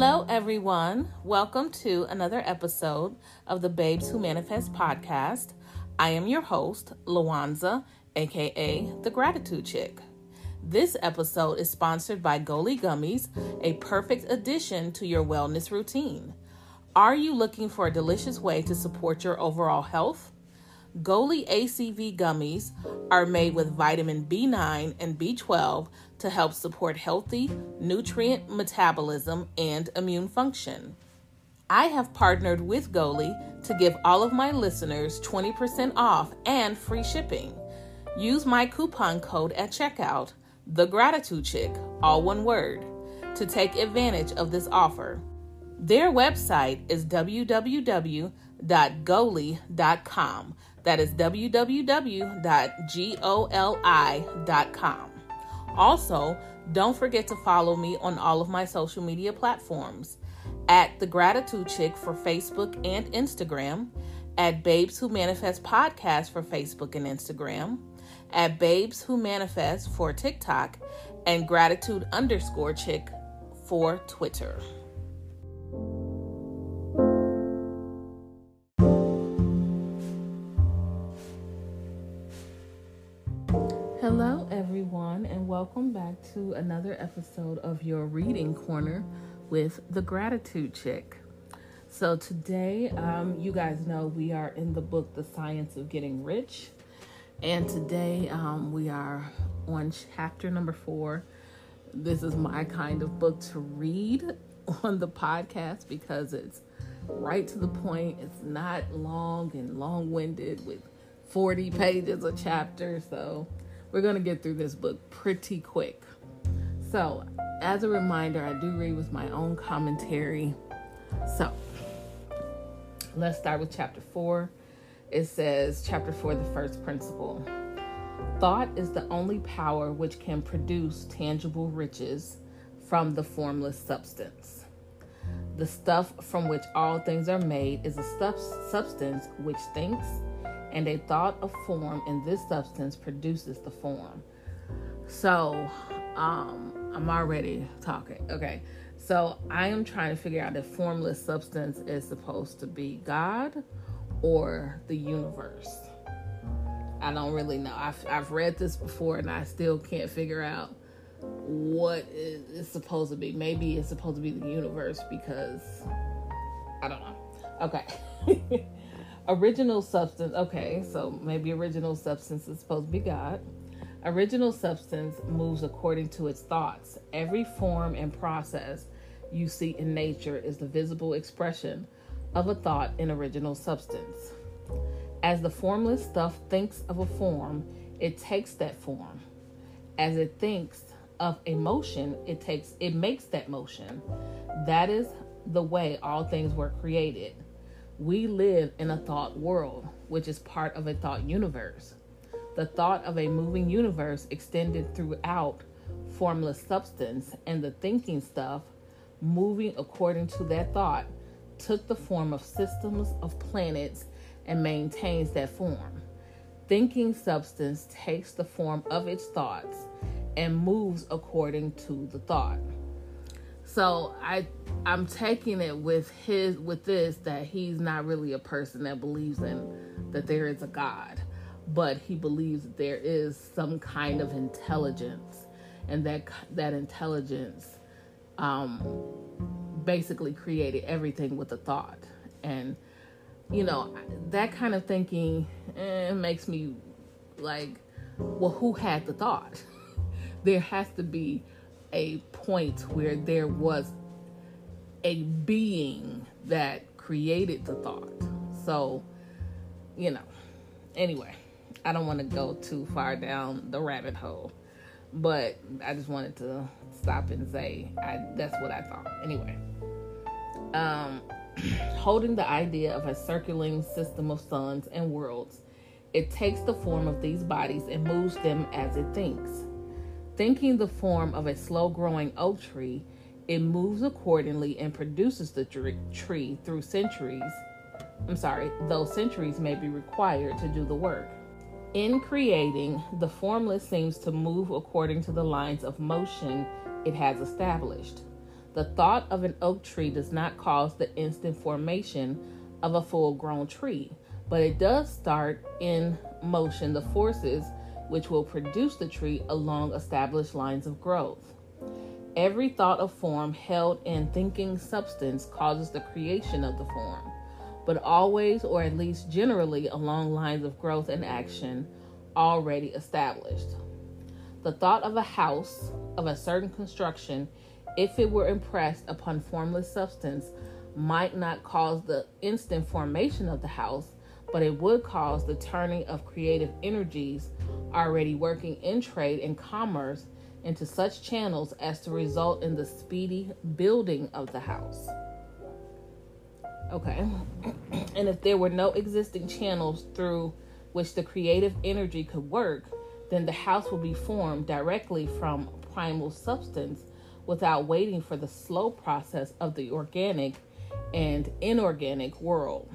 Hello, everyone. Welcome to another episode of the Babes Who Manifest podcast. I am your host, Lawanza, aka the Gratitude Chick. This episode is sponsored by Goli Gummies, a perfect addition to your wellness routine. Are you looking for a delicious way to support your overall health? Goli ACV gummies are made with vitamin B9 and B12 to help support healthy nutrient metabolism and immune function. I have partnered with Goli to give all of my listeners 20% off and free shipping. Use my coupon code at checkout, the gratitude chick, all one word, to take advantage of this offer. Their website is www.goli.com. That is www.goli.com. Also, don't forget to follow me on all of my social media platforms. At The Gratitude Chick for Facebook and Instagram, at Babes Who Manifest Podcast for Facebook and Instagram, at Babes Who Manifest for TikTok, and Gratitude underscore Chick for Twitter. Welcome back to another episode of your reading corner with the Gratitude Chick. So, today, um, you guys know we are in the book The Science of Getting Rich, and today um, we are on chapter number four. This is my kind of book to read on the podcast because it's right to the point, it's not long and long winded with 40 pages a chapter. So, we're going to get through this book pretty quick. So, as a reminder, I do read with my own commentary. So, let's start with chapter four. It says, chapter four, the first principle Thought is the only power which can produce tangible riches from the formless substance. The stuff from which all things are made is a substance which thinks and a thought of form in this substance produces the form. So, um, I'm already talking. Okay. So, I am trying to figure out if formless substance is supposed to be God or the universe. I don't really know. I've, I've read this before and I still can't figure out what it's supposed to be. Maybe it's supposed to be the universe because I don't know. Okay. original substance okay mm-hmm. so maybe original substance is supposed to be god. Original substance moves according to its thoughts. Every form and process you see in nature is the visible expression of a thought in original substance. As the formless stuff thinks of a form it takes that form. As it thinks of a motion it takes it makes that motion. That is the way all things were created we live in a thought world, which is part of a thought universe. The thought of a moving universe extended throughout formless substance, and the thinking stuff, moving according to that thought, took the form of systems of planets and maintains that form. Thinking substance takes the form of its thoughts and moves according to the thought. So I I'm taking it with his with this that he's not really a person that believes in that there is a God, but he believes that there is some kind of intelligence, and that that intelligence um, basically created everything with a thought, and you know that kind of thinking eh, makes me like, well, who had the thought? there has to be a point where there was a being that created the thought. So, you know, anyway, I don't want to go too far down the rabbit hole, but I just wanted to stop and say I, that's what I thought. Anyway, um, holding the idea of a circulating system of suns and worlds, it takes the form of these bodies and moves them as it thinks. Thinking the form of a slow growing oak tree, it moves accordingly and produces the tree through centuries. I'm sorry, though centuries may be required to do the work. In creating, the formless seems to move according to the lines of motion it has established. The thought of an oak tree does not cause the instant formation of a full grown tree, but it does start in motion the forces which will produce the tree along established lines of growth. Every thought of form held in thinking substance causes the creation of the form, but always, or at least generally, along lines of growth and action already established. The thought of a house of a certain construction, if it were impressed upon formless substance, might not cause the instant formation of the house, but it would cause the turning of creative energies already working in trade and commerce into such channels as to result in the speedy building of the house. Okay. and if there were no existing channels through which the creative energy could work, then the house will be formed directly from primal substance without waiting for the slow process of the organic and inorganic world.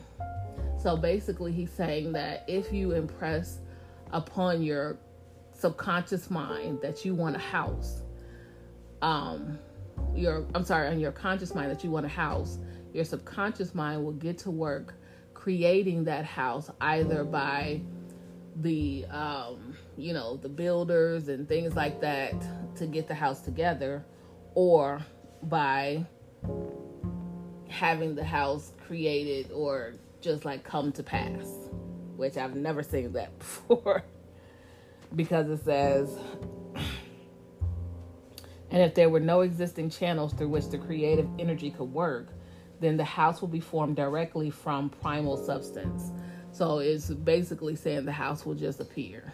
So basically, he's saying that if you impress upon your subconscious mind that you want a house, um, your I'm sorry, on your conscious mind that you want a house, your subconscious mind will get to work creating that house either by the um, you know the builders and things like that to get the house together or by having the house created or just like come to pass which i've never seen that before because it says and if there were no existing channels through which the creative energy could work then the house will be formed directly from primal substance so it's basically saying the house will just appear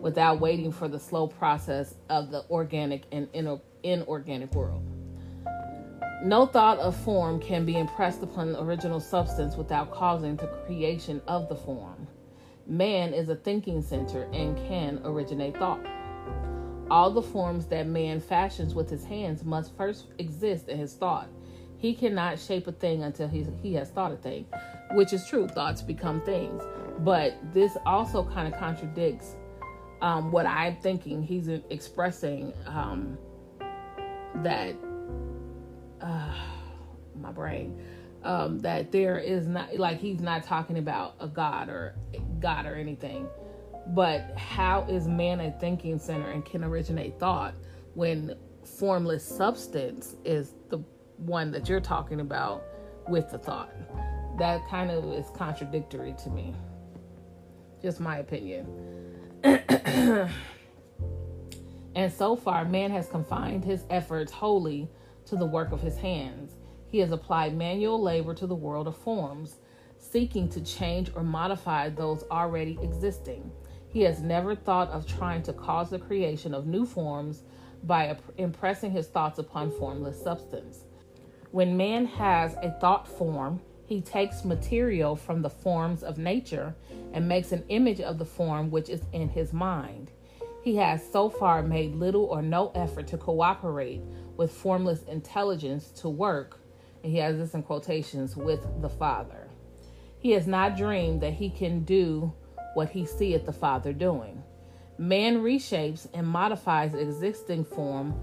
without waiting for the slow process of the organic and inorganic world. No thought of form can be impressed upon the original substance without causing the creation of the form. Man is a thinking center and can originate thought. All the forms that man fashions with his hands must first exist in his thought. He cannot shape a thing until he, he has thought a thing which is true. Thoughts become things. But this also kind of contradicts um, what I'm thinking. He's expressing um, that uh, my brain um, that there is not like he's not talking about a god or God or anything. But how is man a thinking center and can originate thought when formless substance is the one that you're talking about with the thought? that kind of is contradictory to me. Just my opinion. and so far, man has confined his efforts wholly to the work of his hands. He has applied manual labor to the world of forms, seeking to change or modify those already existing. He has never thought of trying to cause the creation of new forms by impressing his thoughts upon formless substance. When man has a thought form, he takes material from the forms of nature and makes an image of the form which is in his mind. He has so far made little or no effort to cooperate with formless intelligence to work, and he has this in quotations, with the Father. He has not dreamed that he can do what he seeth the Father doing. Man reshapes and modifies existing form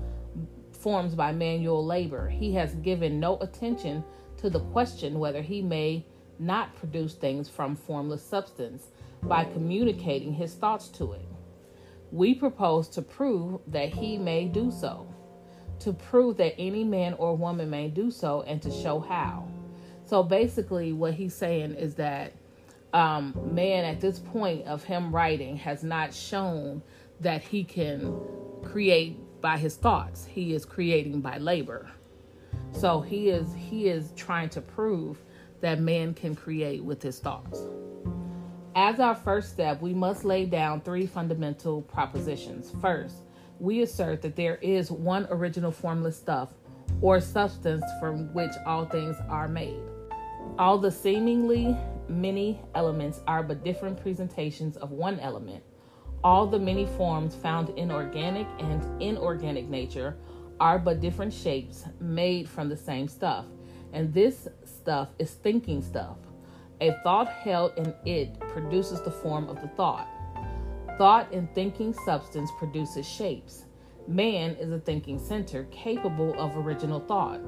forms by manual labor. He has given no attention to the question whether he may not produce things from formless substance by communicating his thoughts to it. We propose to prove that he may do so, to prove that any man or woman may do so, and to show how. So basically, what he's saying is that um, man, at this point of him writing, has not shown that he can create by his thoughts, he is creating by labor. So he is he is trying to prove that man can create with his thoughts. As our first step, we must lay down three fundamental propositions. First, we assert that there is one original formless stuff or substance from which all things are made. All the seemingly many elements are but different presentations of one element. All the many forms found in organic and inorganic nature are but different shapes made from the same stuff. And this stuff is thinking stuff. A thought held in it produces the form of the thought. Thought and thinking substance produces shapes. Man is a thinking center capable of original thought.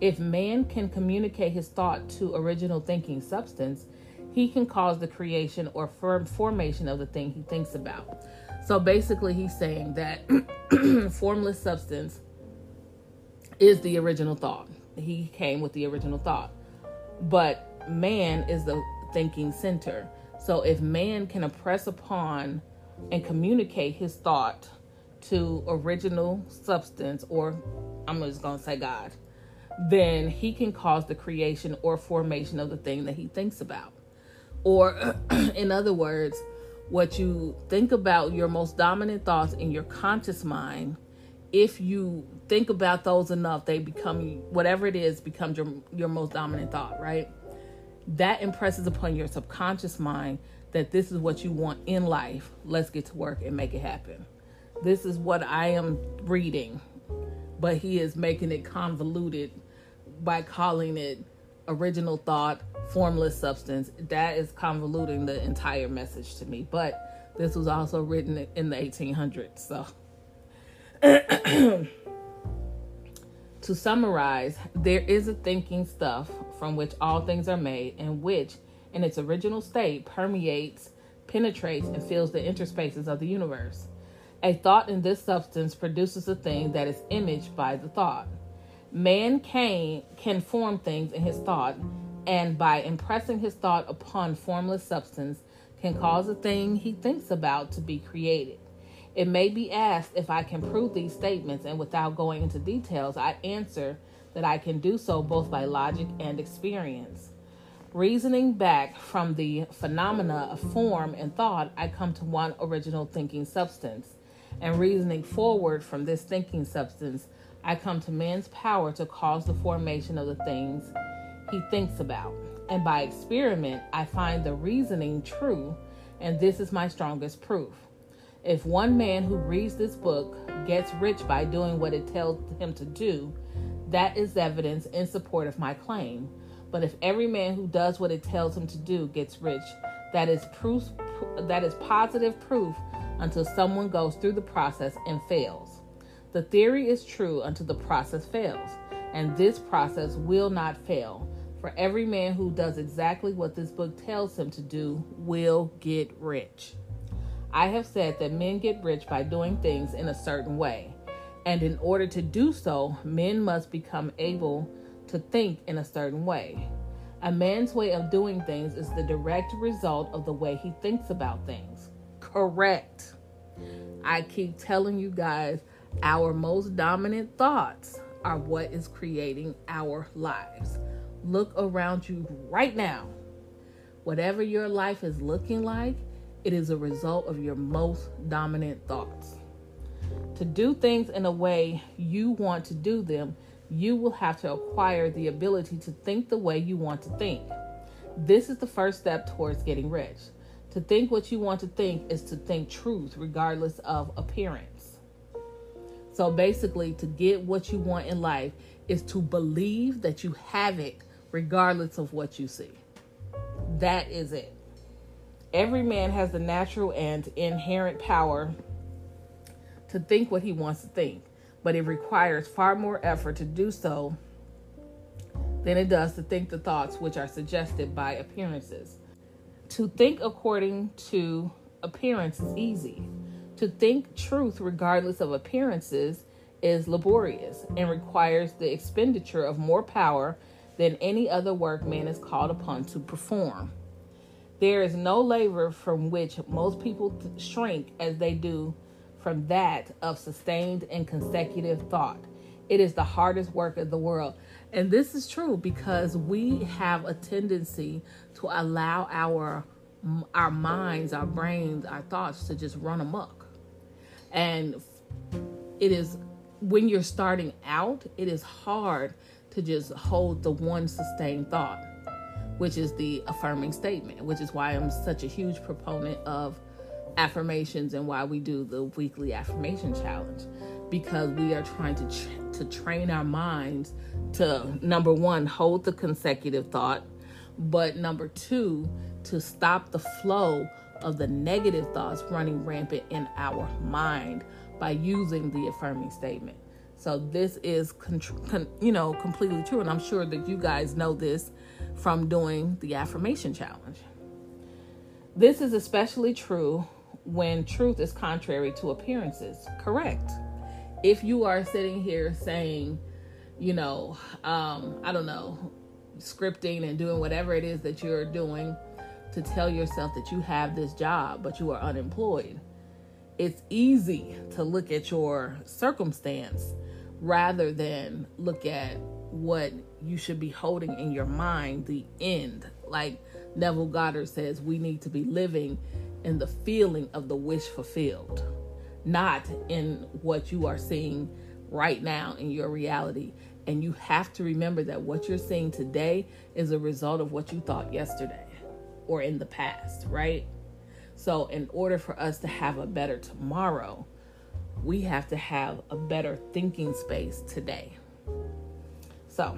If man can communicate his thought to original thinking substance, he can cause the creation or firm formation of the thing he thinks about. So basically, he's saying that formless substance is the original thought. He came with the original thought. But man is the thinking center. So if man can impress upon and communicate his thought to original substance, or I'm just going to say God, then he can cause the creation or formation of the thing that he thinks about. Or, in other words, what you think about your most dominant thoughts in your conscious mind, if you think about those enough, they become whatever it is becomes your your most dominant thought, right? That impresses upon your subconscious mind that this is what you want in life. Let's get to work and make it happen. This is what I am reading, but he is making it convoluted by calling it original thought, formless substance. That is convoluting the entire message to me. But this was also written in the 1800s. So, to summarize, there is a thinking stuff from which all things are made, and which, in its original state, permeates, penetrates, and fills the interspaces of the universe. A thought in this substance produces a thing that is imaged by the thought. Man can, can form things in his thought, and by impressing his thought upon formless substance, can cause a thing he thinks about to be created. It may be asked if I can prove these statements, and without going into details, I answer that I can do so both by logic and experience. Reasoning back from the phenomena of form and thought, I come to one original thinking substance. And reasoning forward from this thinking substance, I come to man's power to cause the formation of the things he thinks about. And by experiment, I find the reasoning true, and this is my strongest proof. If one man who reads this book gets rich by doing what it tells him to do, that is evidence in support of my claim. But if every man who does what it tells him to do gets rich, that is proof that is positive proof until someone goes through the process and fails. The theory is true until the process fails, and this process will not fail. For every man who does exactly what this book tells him to do will get rich. I have said that men get rich by doing things in a certain way, and in order to do so, men must become able to think in a certain way. A man's way of doing things is the direct result of the way he thinks about things. Correct. I keep telling you guys our most dominant thoughts are what is creating our lives. Look around you right now. Whatever your life is looking like, it is a result of your most dominant thoughts. To do things in a way you want to do them, you will have to acquire the ability to think the way you want to think. This is the first step towards getting rich. To think what you want to think is to think truth, regardless of appearance. So basically, to get what you want in life is to believe that you have it regardless of what you see. That is it. Every man has the natural and inherent power to think what he wants to think, but it requires far more effort to do so than it does to think the thoughts which are suggested by appearances. To think according to appearance is easy to think truth, regardless of appearances, is laborious and requires the expenditure of more power than any other work man is called upon to perform. There is no labor from which most people shrink as they do from that of sustained and consecutive thought. It is the hardest work of the world. And this is true because we have a tendency to allow our our minds, our brains, our thoughts to just run amok and it is when you're starting out, it is hard to just hold the one sustained thought, which is the affirming statement, which is why I'm such a huge proponent of affirmations and why we do the weekly affirmation challenge because we are trying to tra- to train our minds to number 1 hold the consecutive thought but number 2 to stop the flow of the negative thoughts running rampant in our mind by using the affirming statement. So this is con- con- you know completely true and I'm sure that you guys know this from doing the affirmation challenge. This is especially true when truth is contrary to appearances. Correct. If you are sitting here saying, you know, um, I don't know, scripting and doing whatever it is that you're doing to tell yourself that you have this job, but you are unemployed, it's easy to look at your circumstance rather than look at what you should be holding in your mind, the end. Like Neville Goddard says, we need to be living in the feeling of the wish fulfilled, not in what you are seeing right now in your reality. And you have to remember that what you're seeing today is a result of what you thought yesterday or in the past, right? So, in order for us to have a better tomorrow, we have to have a better thinking space today. So,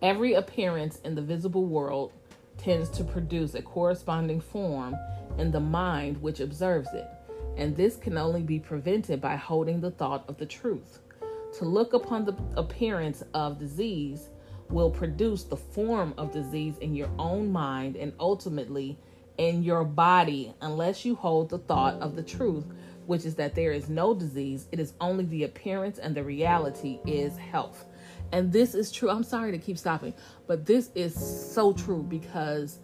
every appearance in the visible world tends to produce a corresponding form in the mind which observes it, and this can only be prevented by holding the thought of the truth. To look upon the appearance of disease will produce the form of disease in your own mind and ultimately in your body unless you hold the thought of the truth, which is that there is no disease, it is only the appearance and the reality is health. And this is true. I'm sorry to keep stopping, but this is so true because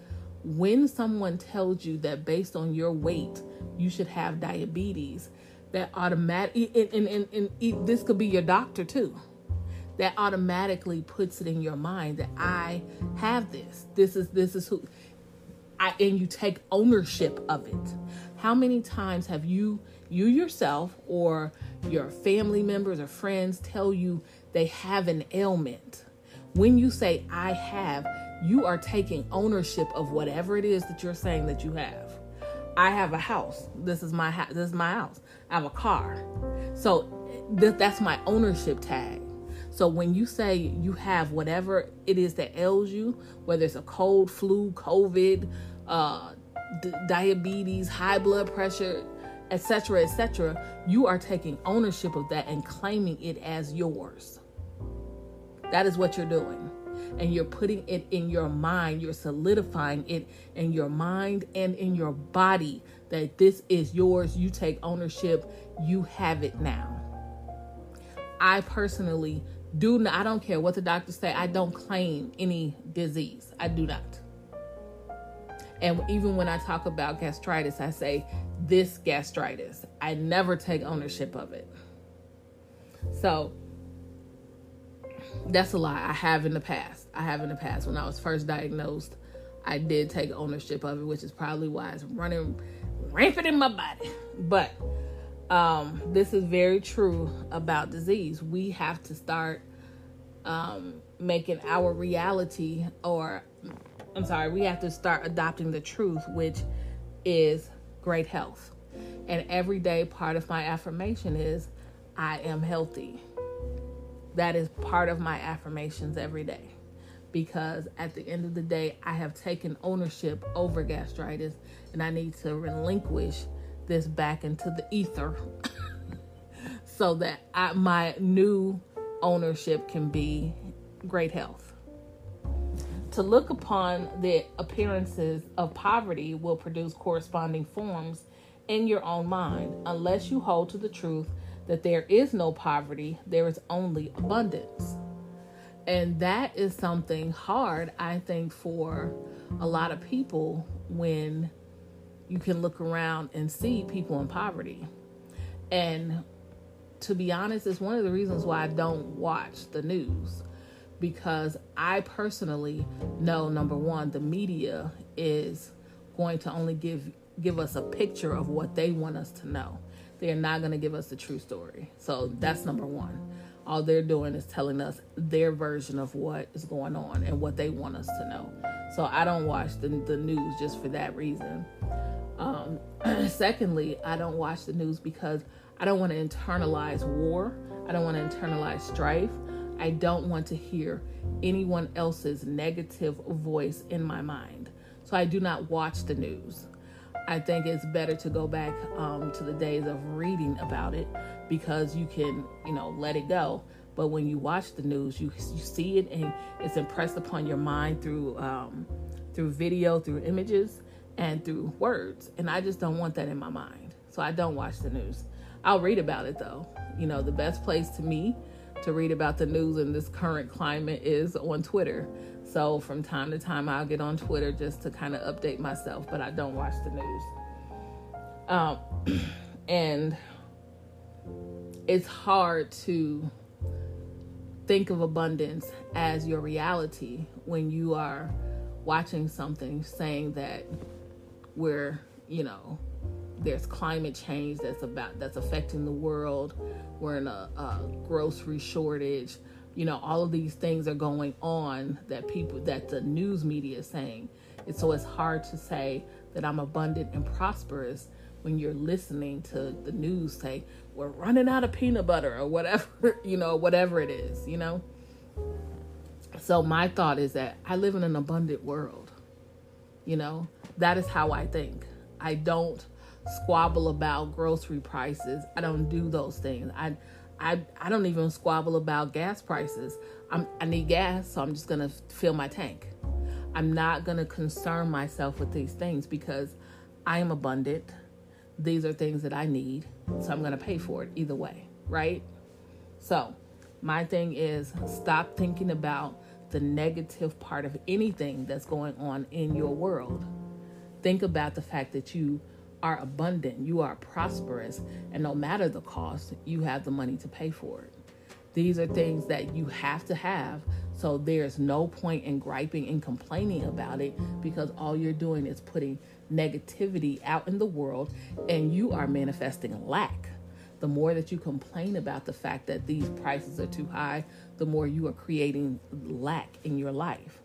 when someone tells you that based on your weight, you should have diabetes, that automatic and, and, and, and this could be your doctor too. That automatically puts it in your mind that I have this. This is this is who I and you take ownership of it. How many times have you you yourself or your family members or friends tell you they have an ailment. When you say, I have, you are taking ownership of whatever it is that you're saying that you have. I have a house. This is my house. This is my house. I have a car. So th- that's my ownership tag. So when you say you have whatever it is that ails you, whether it's a cold, flu, COVID, uh, d- diabetes, high blood pressure, etc., etc., you are taking ownership of that and claiming it as yours. That is what you're doing. And you're putting it in your mind, you're solidifying it in your mind and in your body that this is yours. You take ownership, you have it now. I personally do not, I don't care what the doctors say, I don't claim any disease. I do not. And even when I talk about gastritis, I say this gastritis. I never take ownership of it. So that's a lie. I have in the past. I have in the past. When I was first diagnosed, I did take ownership of it, which is probably why it's running rampant in my body. But um, this is very true about disease. We have to start um, making our reality, or I'm sorry, we have to start adopting the truth, which is great health. And every day, part of my affirmation is I am healthy. That is part of my affirmations every day. Because at the end of the day, I have taken ownership over gastritis and I need to relinquish this back into the ether so that I, my new ownership can be great health. To look upon the appearances of poverty will produce corresponding forms in your own mind unless you hold to the truth that there is no poverty, there is only abundance. And that is something hard, I think, for a lot of people when you can look around and see people in poverty. And to be honest, it's one of the reasons why I don't watch the news because I personally know number one, the media is going to only give give us a picture of what they want us to know. They're not going to give us the true story. So that's number one. All they're doing is telling us their version of what is going on and what they want us to know. So I don't watch the, the news just for that reason. Um, secondly, I don't watch the news because I don't want to internalize war. I don't want to internalize strife. I don't want to hear anyone else's negative voice in my mind. So I do not watch the news. I think it's better to go back um, to the days of reading about it because you can, you know, let it go. But when you watch the news, you you see it and it's impressed upon your mind through um, through video, through images, and through words. And I just don't want that in my mind, so I don't watch the news. I'll read about it though. You know, the best place to me to read about the news in this current climate is on Twitter. So from time to time, I'll get on Twitter just to kind of update myself, but I don't watch the news. Um, and it's hard to think of abundance as your reality when you are watching something saying that we're, you know, there's climate change that's about that's affecting the world. We're in a, a grocery shortage you know all of these things are going on that people that the news media is saying. And so it's hard to say that i'm abundant and prosperous when you're listening to the news say we're running out of peanut butter or whatever you know whatever it is you know? So my thought is that i live in an abundant world you know? That is how i think. I don't squabble about grocery prices. I don't do those things. I I I don't even squabble about gas prices. I'm, I need gas, so I'm just gonna fill my tank. I'm not gonna concern myself with these things because I am abundant. These are things that I need, so I'm gonna pay for it either way, right? So, my thing is stop thinking about the negative part of anything that's going on in your world. Think about the fact that you are abundant, you are prosperous, and no matter the cost, you have the money to pay for it. These are things that you have to have. So there's no point in griping and complaining about it because all you're doing is putting negativity out in the world and you are manifesting lack. The more that you complain about the fact that these prices are too high, the more you are creating lack in your life.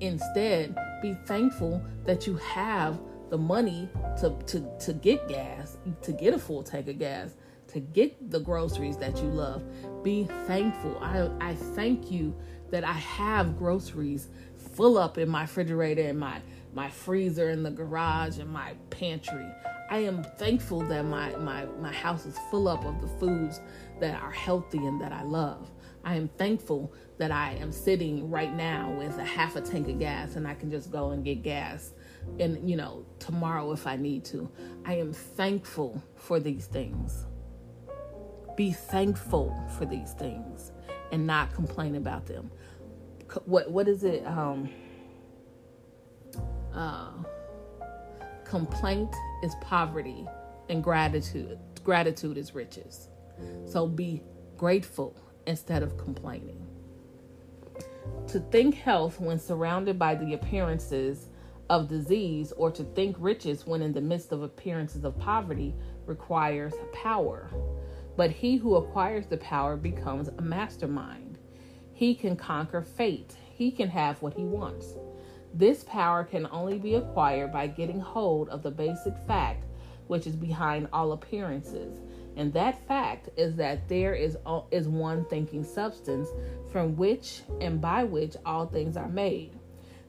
Instead, be thankful that you have the money to, to, to get gas, to get a full tank of gas, to get the groceries that you love. Be thankful. I, I thank you that I have groceries full up in my refrigerator and my, my freezer in the garage and my pantry. I am thankful that my, my, my house is full up of the foods that are healthy and that I love. I am thankful that I am sitting right now with a half a tank of gas and I can just go and get gas and you know tomorrow if I need to. I am thankful for these things. Be thankful for these things and not complain about them. What what is it? Um, uh, complaint is poverty, and gratitude gratitude is riches. So be grateful instead of complaining. To think health when surrounded by the appearances of disease or to think riches when in the midst of appearances of poverty requires power. But he who acquires the power becomes a mastermind. He can conquer fate, he can have what he wants. This power can only be acquired by getting hold of the basic fact which is behind all appearances. And that fact is that there is, is one thinking substance from which and by which all things are made.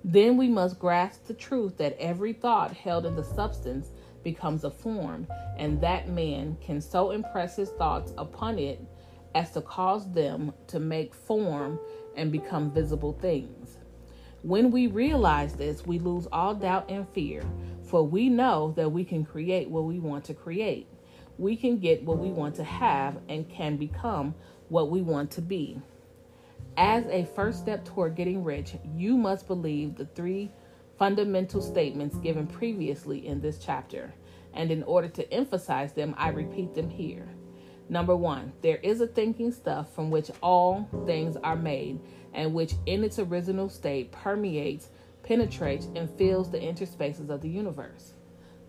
Then we must grasp the truth that every thought held in the substance becomes a form, and that man can so impress his thoughts upon it as to cause them to make form and become visible things. When we realize this, we lose all doubt and fear, for we know that we can create what we want to create. We can get what we want to have and can become what we want to be. As a first step toward getting rich, you must believe the three fundamental statements given previously in this chapter. And in order to emphasize them, I repeat them here. Number one, there is a thinking stuff from which all things are made, and which in its original state permeates, penetrates, and fills the interspaces of the universe.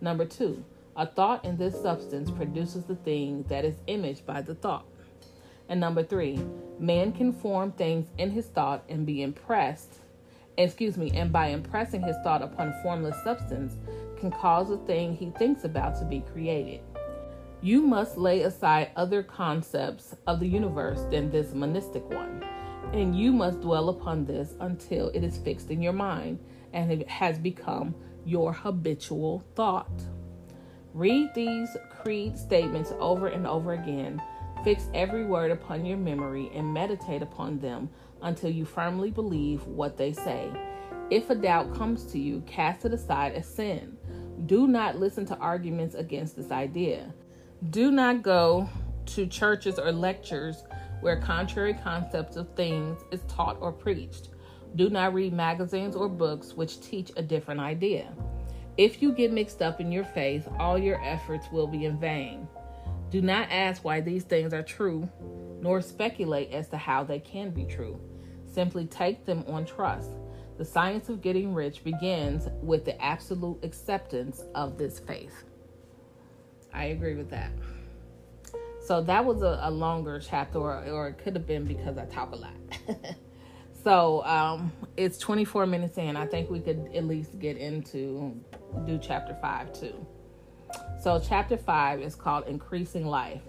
Number two, a thought in this substance produces the thing that is imaged by the thought. And number three, man can form things in his thought and be impressed, excuse me, and by impressing his thought upon formless substance, can cause the thing he thinks about to be created. You must lay aside other concepts of the universe than this monistic one, and you must dwell upon this until it is fixed in your mind and it has become your habitual thought. Read these creed statements over and over again. Fix every word upon your memory and meditate upon them until you firmly believe what they say. If a doubt comes to you, cast it aside as sin. Do not listen to arguments against this idea. Do not go to churches or lectures where contrary concepts of things is taught or preached. Do not read magazines or books which teach a different idea. If you get mixed up in your faith, all your efforts will be in vain. Do not ask why these things are true, nor speculate as to how they can be true. Simply take them on trust. The science of getting rich begins with the absolute acceptance of this faith. I agree with that. So that was a, a longer chapter, or, or, it could have been because I talk a lot. so um, it's 24 minutes in. I think we could at least get into do chapter 5 too. So, chapter 5 is called Increasing Life.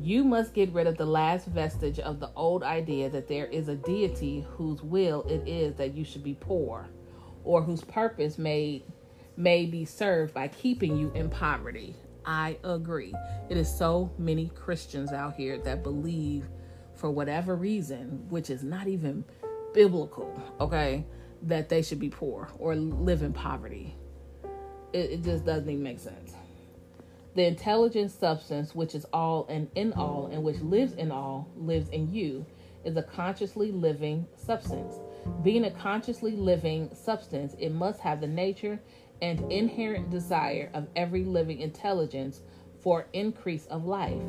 You must get rid of the last vestige of the old idea that there is a deity whose will it is that you should be poor, or whose purpose may, may be served by keeping you in poverty. I agree. It is so many Christians out here that believe, for whatever reason, which is not even biblical, okay, that they should be poor or live in poverty. It, it just doesn't even make sense. The intelligent substance, which is all and in all, and which lives in all, lives in you, is a consciously living substance. Being a consciously living substance, it must have the nature and inherent desire of every living intelligence for increase of life.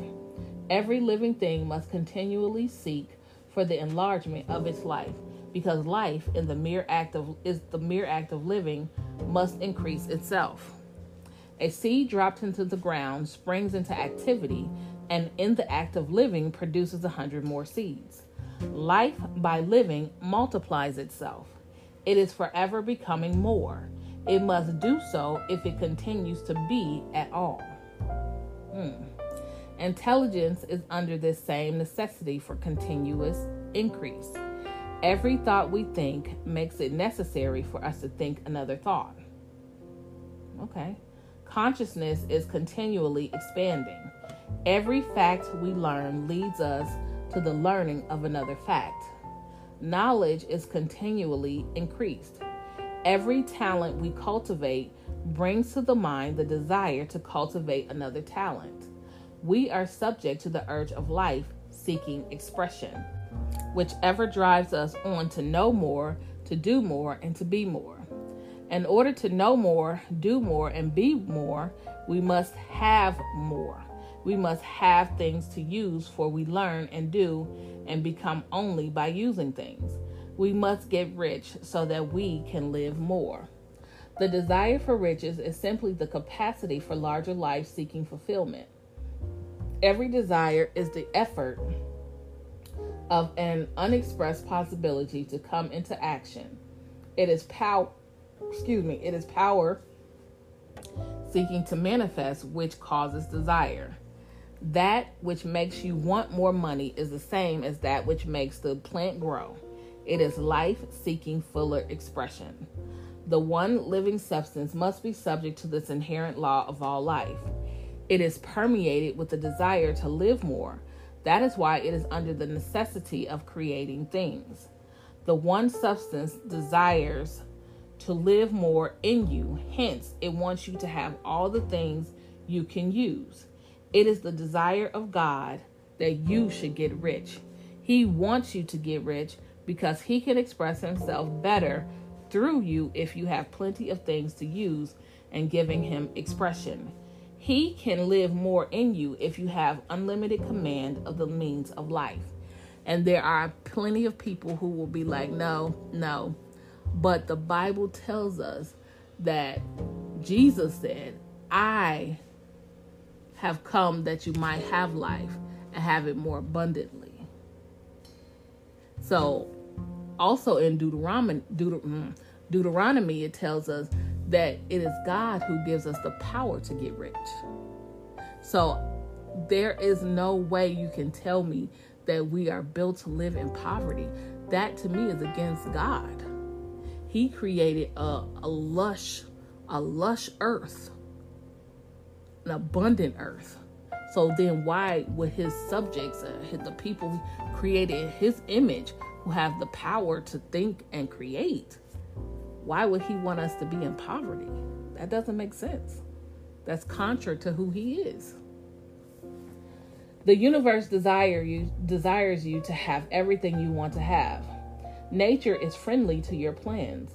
Every living thing must continually seek for the enlargement of its life, because life in the mere act of is the mere act of living must increase itself. A seed dropped into the ground springs into activity, and in the act of living produces a hundred more seeds. Life by living multiplies itself. It is forever becoming more. It must do so if it continues to be at all. Hmm. Intelligence is under this same necessity for continuous increase. Every thought we think makes it necessary for us to think another thought. Okay. Consciousness is continually expanding. Every fact we learn leads us to the learning of another fact. Knowledge is continually increased. Every talent we cultivate brings to the mind the desire to cultivate another talent. We are subject to the urge of life seeking expression, whichever drives us on to know more, to do more, and to be more. In order to know more, do more, and be more, we must have more. We must have things to use, for we learn and do and become only by using things. We must get rich so that we can live more. The desire for riches is simply the capacity for larger life seeking fulfillment. Every desire is the effort of an unexpressed possibility to come into action. It is power, excuse me, it is power seeking to manifest which causes desire. That which makes you want more money is the same as that which makes the plant grow. It is life seeking fuller expression. The one living substance must be subject to this inherent law of all life. It is permeated with the desire to live more. That is why it is under the necessity of creating things. The one substance desires to live more in you, hence, it wants you to have all the things you can use. It is the desire of God that you should get rich. He wants you to get rich because he can express himself better through you if you have plenty of things to use and giving him expression. He can live more in you if you have unlimited command of the means of life. And there are plenty of people who will be like, no, no. But the Bible tells us that Jesus said, I have come that you might have life and have it more abundantly. So also in Deuteronomy, mm, Deuteronomy, it tells us that it is God who gives us the power to get rich. So there is no way you can tell me that we are built to live in poverty. That to me is against God. He created a, a lush a lush earth, an abundant earth. So then, why would his subjects, uh, the people created in his image, who have the power to think and create, why would he want us to be in poverty? That doesn't make sense. That's contrary to who he is. The universe desire you desires you to have everything you want to have. Nature is friendly to your plans.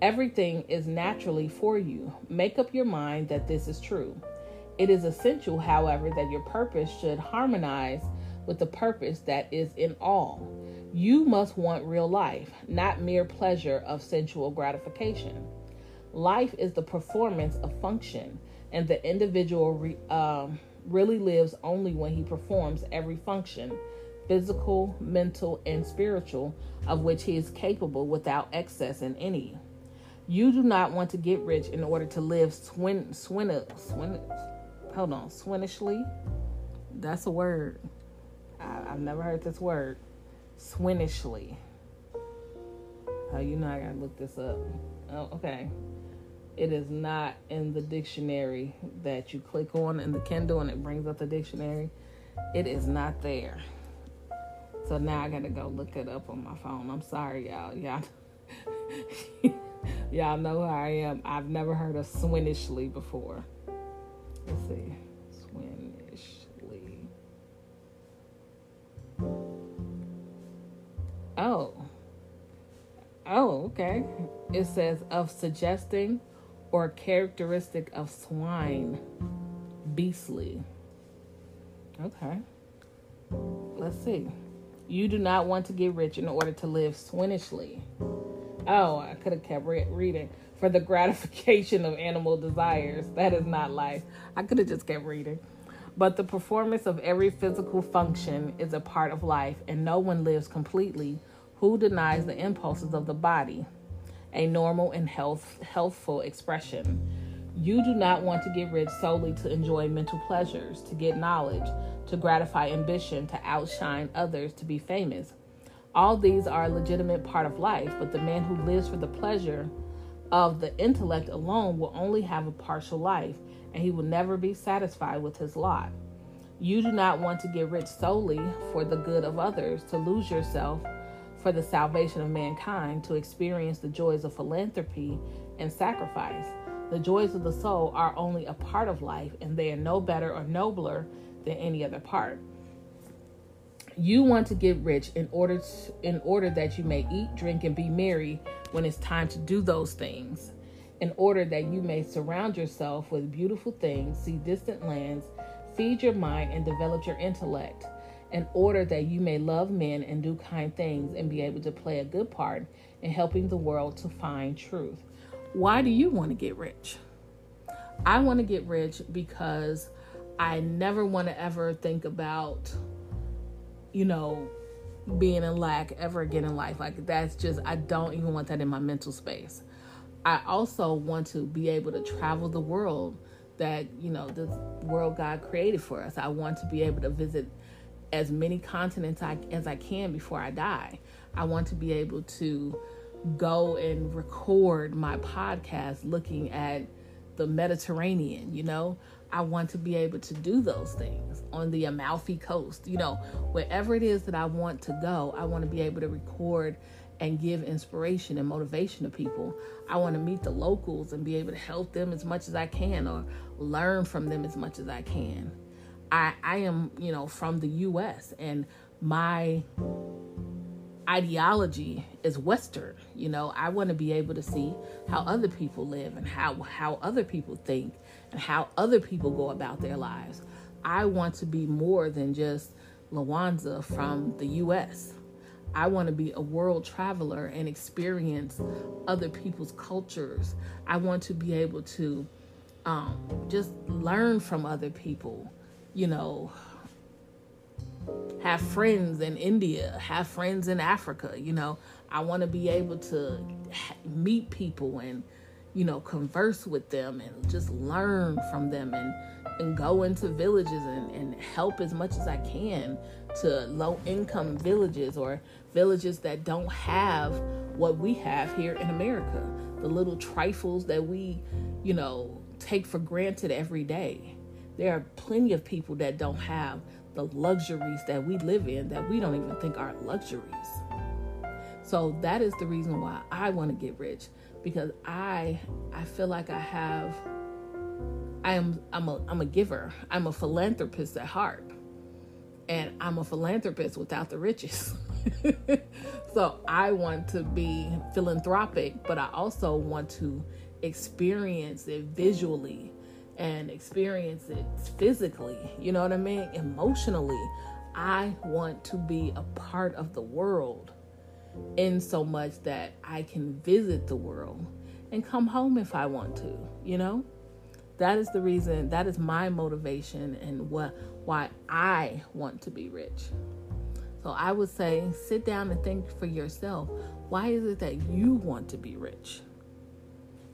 Everything is naturally for you. Make up your mind that this is true. It is essential, however, that your purpose should harmonize with the purpose that is in all. You must want real life, not mere pleasure of sensual gratification. Life is the performance of function, and the individual re, um, really lives only when he performs every function physical, mental, and spiritual of which he is capable without excess in any. You do not want to get rich in order to live swin, swin, swin, hold on, swinishly. That's a word. I, have never heard this word. Swinishly. Oh, you know I gotta look this up. Oh, okay. It is not in the dictionary that you click on in the Kindle and it brings up the dictionary. It is not there. So now I gotta go look it up on my phone. I'm sorry, y'all. Y'all, y'all know who I am. I've never heard of swinishly before. Let's see. Swinishly. Oh. Oh, okay. It says of suggesting or characteristic of swine. Beastly. Okay. Let's see. You do not want to get rich in order to live swinishly. Oh, I could have kept re- reading. For the gratification of animal desires. That is not life. I could have just kept reading. But the performance of every physical function is a part of life, and no one lives completely who denies the impulses of the body, a normal and health, healthful expression. You do not want to get rich solely to enjoy mental pleasures, to get knowledge, to gratify ambition, to outshine others, to be famous. All these are a legitimate part of life, but the man who lives for the pleasure of the intellect alone will only have a partial life, and he will never be satisfied with his lot. You do not want to get rich solely for the good of others, to lose yourself for the salvation of mankind, to experience the joys of philanthropy and sacrifice. The joys of the soul are only a part of life, and they are no better or nobler than any other part. You want to get rich in order to, in order that you may eat, drink, and be merry when it's time to do those things. In order that you may surround yourself with beautiful things, see distant lands, feed your mind, and develop your intellect. In order that you may love men and do kind things and be able to play a good part in helping the world to find truth. Why do you want to get rich? I want to get rich because I never want to ever think about, you know, being in lack ever again in life. Like, that's just, I don't even want that in my mental space. I also want to be able to travel the world that, you know, the world God created for us. I want to be able to visit as many continents I, as I can before I die. I want to be able to go and record my podcast looking at the Mediterranean, you know? I want to be able to do those things on the Amalfi Coast, you know, wherever it is that I want to go, I want to be able to record and give inspiration and motivation to people. I want to meet the locals and be able to help them as much as I can or learn from them as much as I can. I I am, you know, from the US and my ideology is western you know? I want to be able to see how other people live and how how other people think and how other people go about their lives. I want to be more than just lawanza from the us i want to be a world traveler and experience other people's cultures. I want to be able to um, just learn from other people you know have friends in India, have friends in Africa. You know, I want to be able to meet people and, you know, converse with them and just learn from them and, and go into villages and, and help as much as I can to low income villages or villages that don't have what we have here in America. The little trifles that we you know, take for granted every day. There are plenty of people that don't have the luxuries that we live in that we don't even think are luxuries. So that is the reason why I want to get rich because I I feel like I have I am I'm a I'm a giver. I'm a philanthropist at heart. And I'm a philanthropist without the riches. so I want to be philanthropic, but I also want to experience it visually and experience it physically. You know what I mean? Emotionally. I want to be a part of the world in so much that I can visit the world and come home if I want to, you know? That is the reason, that is my motivation and what why I want to be rich. So I would say sit down and think for yourself, why is it that you want to be rich?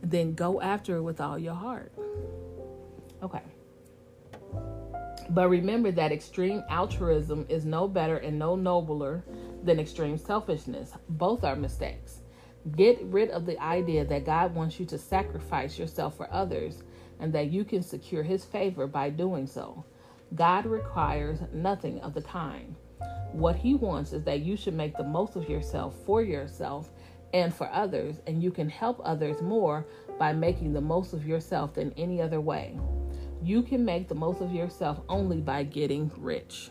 then go after it with all your heart. Okay. But remember that extreme altruism is no better and no nobler than extreme selfishness. Both are mistakes. Get rid of the idea that God wants you to sacrifice yourself for others and that you can secure his favor by doing so. God requires nothing of the kind. What he wants is that you should make the most of yourself for yourself and for others, and you can help others more by making the most of yourself than any other way. You can make the most of yourself only by getting rich.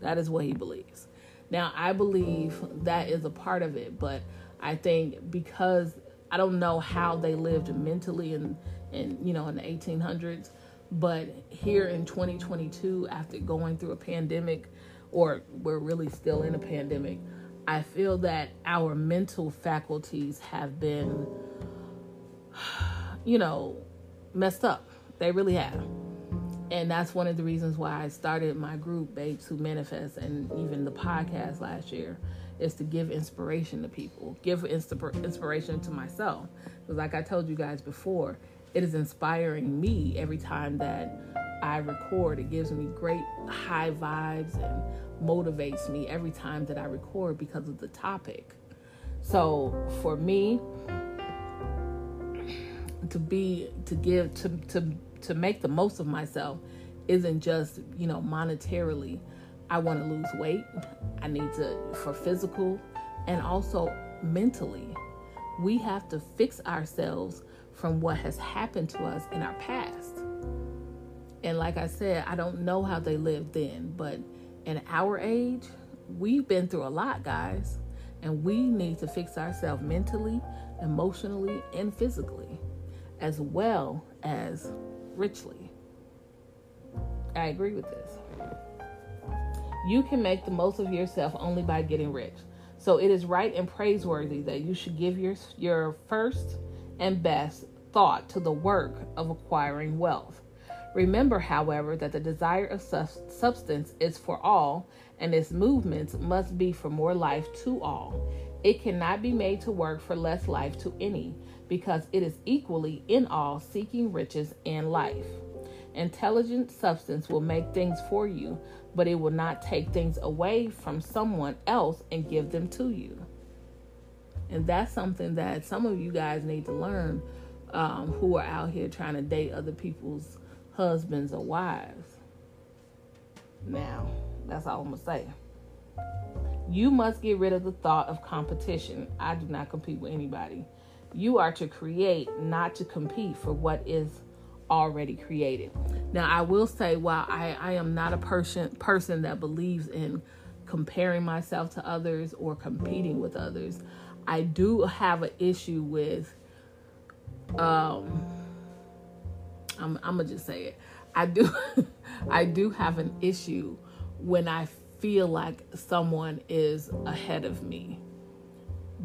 That is what he believes. Now, I believe that is a part of it, but I think because I don't know how they lived mentally in, in you know in the 1800s, but here in 2022, after going through a pandemic, or we're really still in a pandemic, I feel that our mental faculties have been, you know, messed up. They really have. And that's one of the reasons why I started my group, Babes Who Manifest, and even the podcast last year, is to give inspiration to people, give inspiration to myself. Because, like I told you guys before, it is inspiring me every time that I record. It gives me great high vibes and motivates me every time that I record because of the topic. So for me to be to give to to to make the most of myself isn't just, you know, monetarily. I want to lose weight. I need to for physical and also mentally. We have to fix ourselves from what has happened to us in our past. And like I said, I don't know how they lived then, but in our age, we've been through a lot, guys, and we need to fix ourselves mentally, emotionally, and physically, as well as richly. I agree with this. You can make the most of yourself only by getting rich. So it is right and praiseworthy that you should give your, your first and best thought to the work of acquiring wealth. Remember, however, that the desire of substance is for all, and its movements must be for more life to all. It cannot be made to work for less life to any, because it is equally in all seeking riches and life. Intelligent substance will make things for you, but it will not take things away from someone else and give them to you. And that's something that some of you guys need to learn um, who are out here trying to date other people's husbands or wives. Now, that's all I'm going to say. You must get rid of the thought of competition. I do not compete with anybody. You are to create, not to compete for what is already created. Now, I will say, while I, I am not a person person that believes in comparing myself to others or competing with others, I do have an issue with um I'm, I'm gonna just say it. I do, I do have an issue when I feel like someone is ahead of me.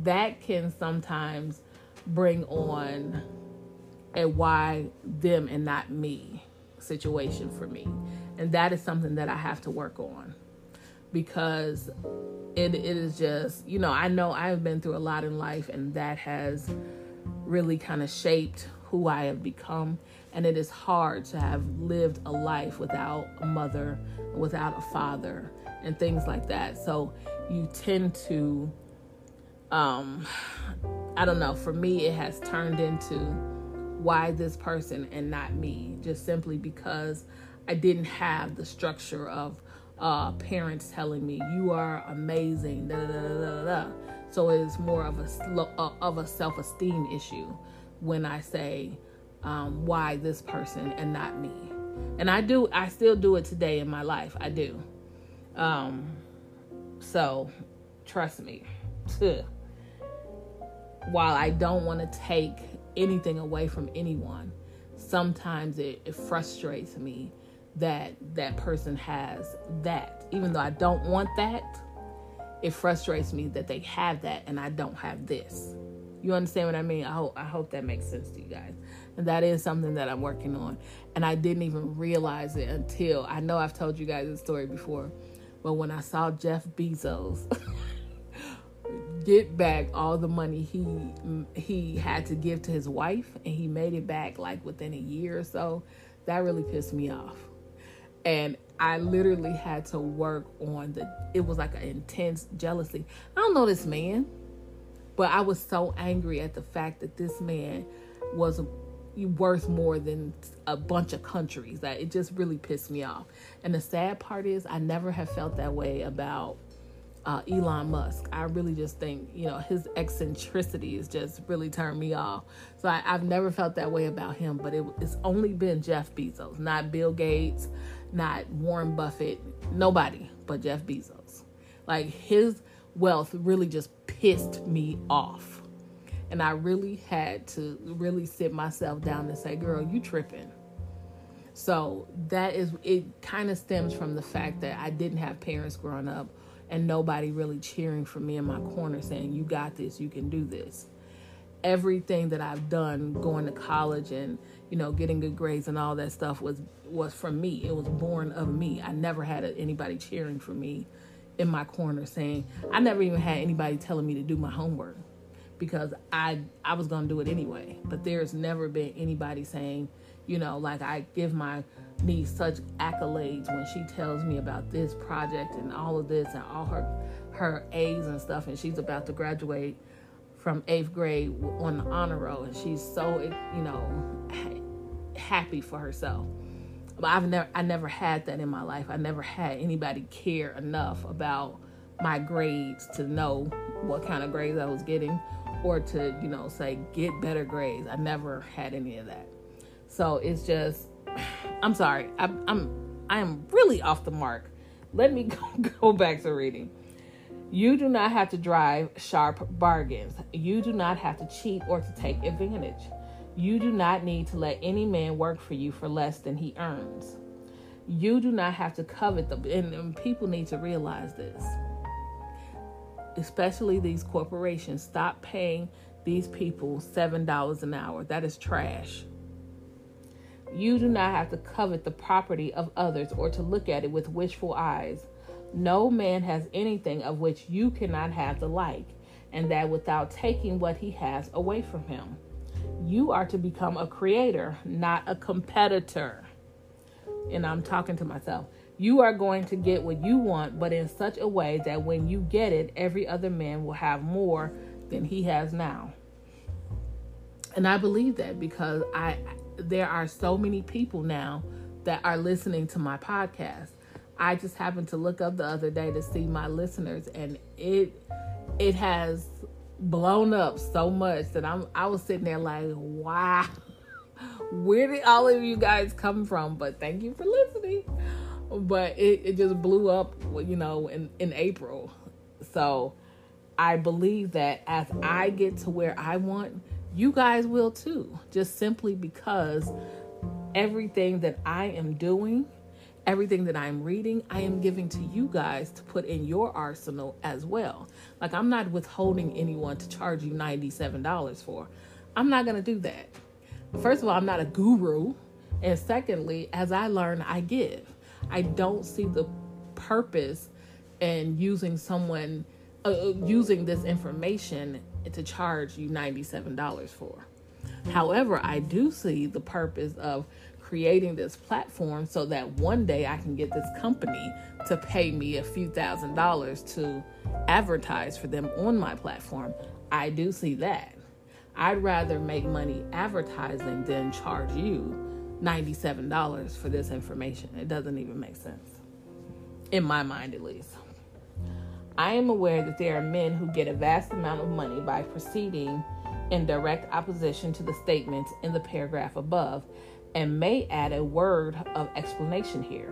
That can sometimes bring on a why them and not me situation for me. And that is something that I have to work on because it, it is just, you know, I know I've been through a lot in life and that has really kind of shaped who I have become and it is hard to have lived a life without a mother, without a father, and things like that. So you tend to, um, I don't know, for me, it has turned into why this person and not me, just simply because I didn't have the structure of uh, parents telling me you are amazing. Da, da, da, da, So it's more of a uh, of a self esteem issue when I say um, why this person and not me. And I do, I still do it today in my life. I do. Um, so trust me. While I don't want to take anything away from anyone, sometimes it, it frustrates me that that person has that. Even though I don't want that, it frustrates me that they have that and I don't have this. You understand what I mean? I hope I hope that makes sense to you guys. And that is something that I'm working on. And I didn't even realize it until I know I've told you guys this story before, but when I saw Jeff Bezos get back all the money he he had to give to his wife and he made it back like within a year or so, that really pissed me off. And I literally had to work on the it was like an intense jealousy. I don't know this man, but I was so angry at the fact that this man was worth more than a bunch of countries that it just really pissed me off. And the sad part is, I never have felt that way about uh, Elon Musk. I really just think, you know, his eccentricities just really turned me off. So I, have never felt that way about him, but it, it's only been Jeff Bezos, not Bill Gates, not Warren Buffett, nobody but Jeff Bezos. Like his wealth really just pissed me off. And I really had to really sit myself down and say, girl, you tripping. So that is, it kind of stems from the fact that I didn't have parents growing up and nobody really cheering for me in my corner saying, you got this, you can do this. Everything that I've done going to college and, you know, getting good grades and all that stuff was was from me. It was born of me. I never had anybody cheering for me in my corner saying, I never even had anybody telling me to do my homework because I I was gonna do it anyway. But there's never been anybody saying, you know, like I give my niece such accolades when she tells me about this project and all of this and all her her A's and stuff, and she's about to graduate from eighth grade on the honor roll, and she's so you know happy for herself. But I've never I never had that in my life. I never had anybody care enough about my grades to know what kind of grades I was getting or to, you know, say get better grades. I never had any of that. So it's just, I'm sorry. I, I'm I am really off the mark. Let me go, go back to reading. You do not have to drive sharp bargains. You do not have to cheat or to take advantage. You do not need to let any man work for you for less than he earns. You do not have to covet them. And, and people need to realize this especially these corporations, stop paying these people $7 an hour. That is trash. You do not have to covet the property of others or to look at it with wishful eyes. No man has anything of which you cannot have the like, and that without taking what he has away from him. You are to become a creator, not a competitor. And I'm talking to myself. You are going to get what you want, but in such a way that when you get it, every other man will have more than he has now. And I believe that because I there are so many people now that are listening to my podcast. I just happened to look up the other day to see my listeners and it it has blown up so much that I'm I was sitting there like, wow. Where did all of you guys come from? But thank you for listening but it, it just blew up, you know, in, in April. So I believe that as I get to where I want, you guys will too. Just simply because everything that I am doing, everything that I'm reading, I am giving to you guys to put in your arsenal as well. Like I'm not withholding anyone to charge you $97 for. I'm not going to do that. First of all, I'm not a guru. And secondly, as I learn, I give. I don't see the purpose in using someone uh, uh, using this information to charge you $97 for. However, I do see the purpose of creating this platform so that one day I can get this company to pay me a few thousand dollars to advertise for them on my platform. I do see that. I'd rather make money advertising than charge you $97 for this information. It doesn't even make sense. In my mind, at least. I am aware that there are men who get a vast amount of money by proceeding in direct opposition to the statements in the paragraph above and may add a word of explanation here.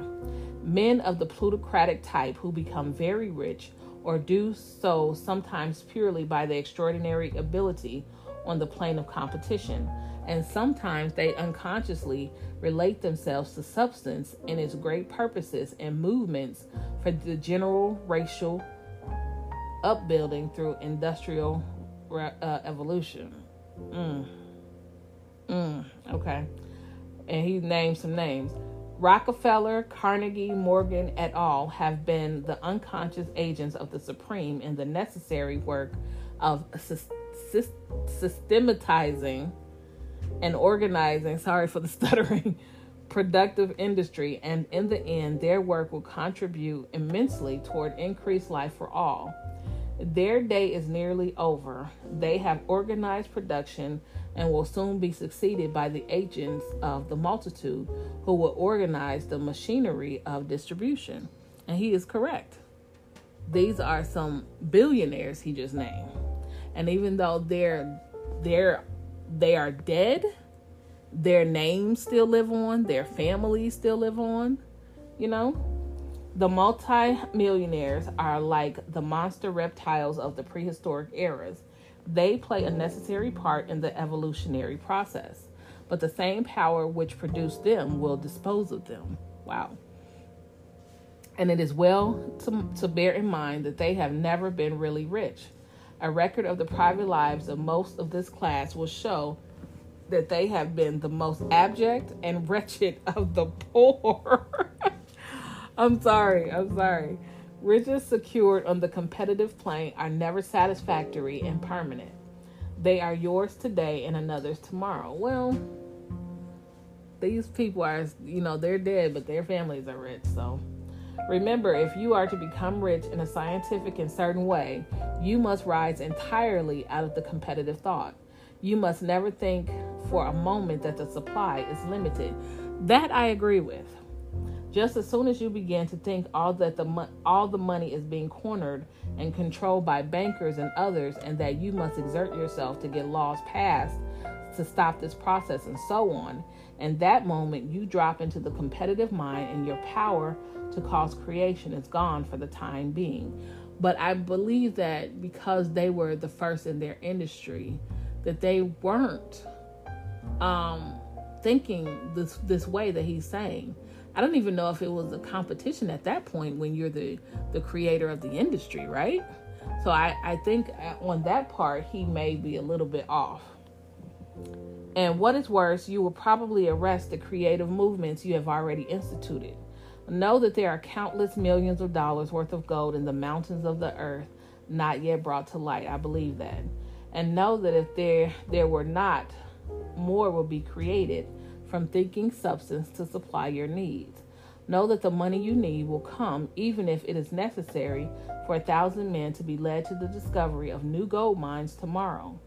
Men of the plutocratic type who become very rich or do so sometimes purely by the extraordinary ability on the plane of competition, and sometimes they unconsciously relate themselves to substance and its great purposes and movements for the general racial upbuilding through industrial uh, evolution. Mm. Mm. Okay. And he named some names. Rockefeller, Carnegie, Morgan, et al. have been the unconscious agents of the supreme in the necessary work of systematizing and organizing, sorry for the stuttering, productive industry, and in the end, their work will contribute immensely toward increased life for all. Their day is nearly over. They have organized production and will soon be succeeded by the agents of the multitude who will organize the machinery of distribution. And he is correct. These are some billionaires he just named. And even though they're they're they are dead, their names still live on, their families still live on, you know? The multi-millionaires are like the monster reptiles of the prehistoric eras. They play a necessary part in the evolutionary process, but the same power which produced them will dispose of them. Wow. And it is well to, to bear in mind that they have never been really rich. A record of the private lives of most of this class will show that they have been the most abject and wretched of the poor. I'm sorry. I'm sorry. Riches secured on the competitive plane are never satisfactory and permanent. They are yours today and another's tomorrow. Well, these people are, you know, they're dead, but their families are rich. So remember, if you are to become rich in a scientific and certain way, you must rise entirely out of the competitive thought. You must never think for a moment that the supply is limited. That I agree with. Just as soon as you begin to think all that the mo- all the money is being cornered and controlled by bankers and others, and that you must exert yourself to get laws passed to stop this process and so on, and that moment you drop into the competitive mind, and your power to cause creation is gone for the time being. But I believe that because they were the first in their industry, that they weren't um, thinking this this way that he's saying I don't even know if it was a competition at that point when you're the the creator of the industry, right? So I I think uh, on that part he may be a little bit off. And what is worse, you will probably arrest the creative movements you have already instituted. Know that there are countless millions of dollars worth of gold in the mountains of the earth not yet brought to light. I believe that. And know that if there there were not, more will be created from thinking substance to supply your needs. Know that the money you need will come even if it is necessary for a thousand men to be led to the discovery of new gold mines tomorrow.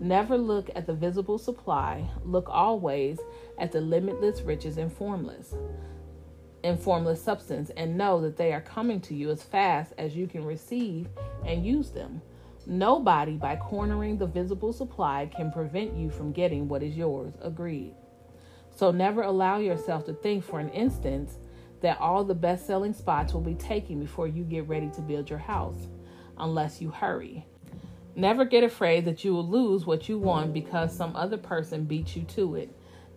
Never look at the visible supply, look always at the limitless riches and formless in formless substance and know that they are coming to you as fast as you can receive and use them. Nobody, by cornering the visible supply, can prevent you from getting what is yours. Agreed. So never allow yourself to think for an instant that all the best selling spots will be taken before you get ready to build your house, unless you hurry. Never get afraid that you will lose what you want because some other person beat you to it.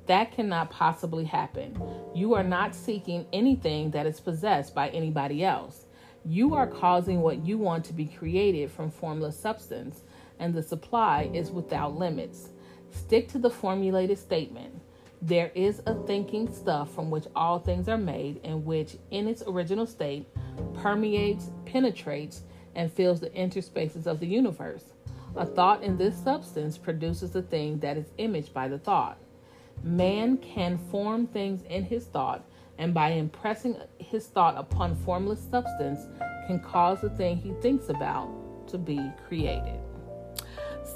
That cannot possibly happen. You are not seeking anything that is possessed by anybody else. You are causing what you want to be created from formless substance, and the supply is without limits. Stick to the formulated statement. There is a thinking stuff from which all things are made, and which, in its original state, permeates, penetrates, and fills the interspaces of the universe. A thought in this substance produces a thing that is imaged by the thought. Man can form things in his thought, and by impressing his thought upon formless substance, can cause the thing he thinks about to be created.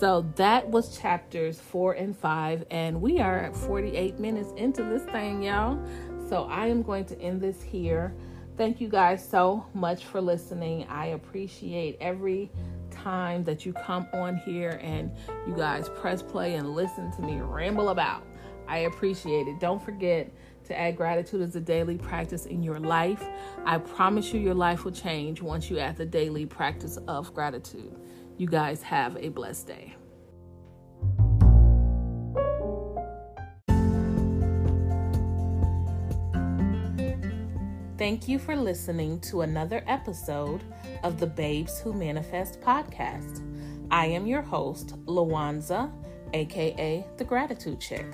So that was chapters four and five, and we are at 48 minutes into this thing, y'all. So I am going to end this here. Thank you guys so much for listening. I appreciate every time that you come on here and you guys press play and listen to me ramble about. I appreciate it. Don't forget to add gratitude as a daily practice in your life. I promise you, your life will change once you add the daily practice of gratitude. You guys have a blessed day. Thank you for listening to another episode of the Babes Who Manifest podcast. I am your host, Lawanza, aka The Gratitude Chick.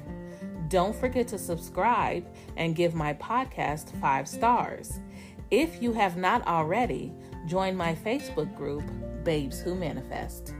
Don't forget to subscribe and give my podcast five stars. If you have not already, join my Facebook group, Babes Who Manifest.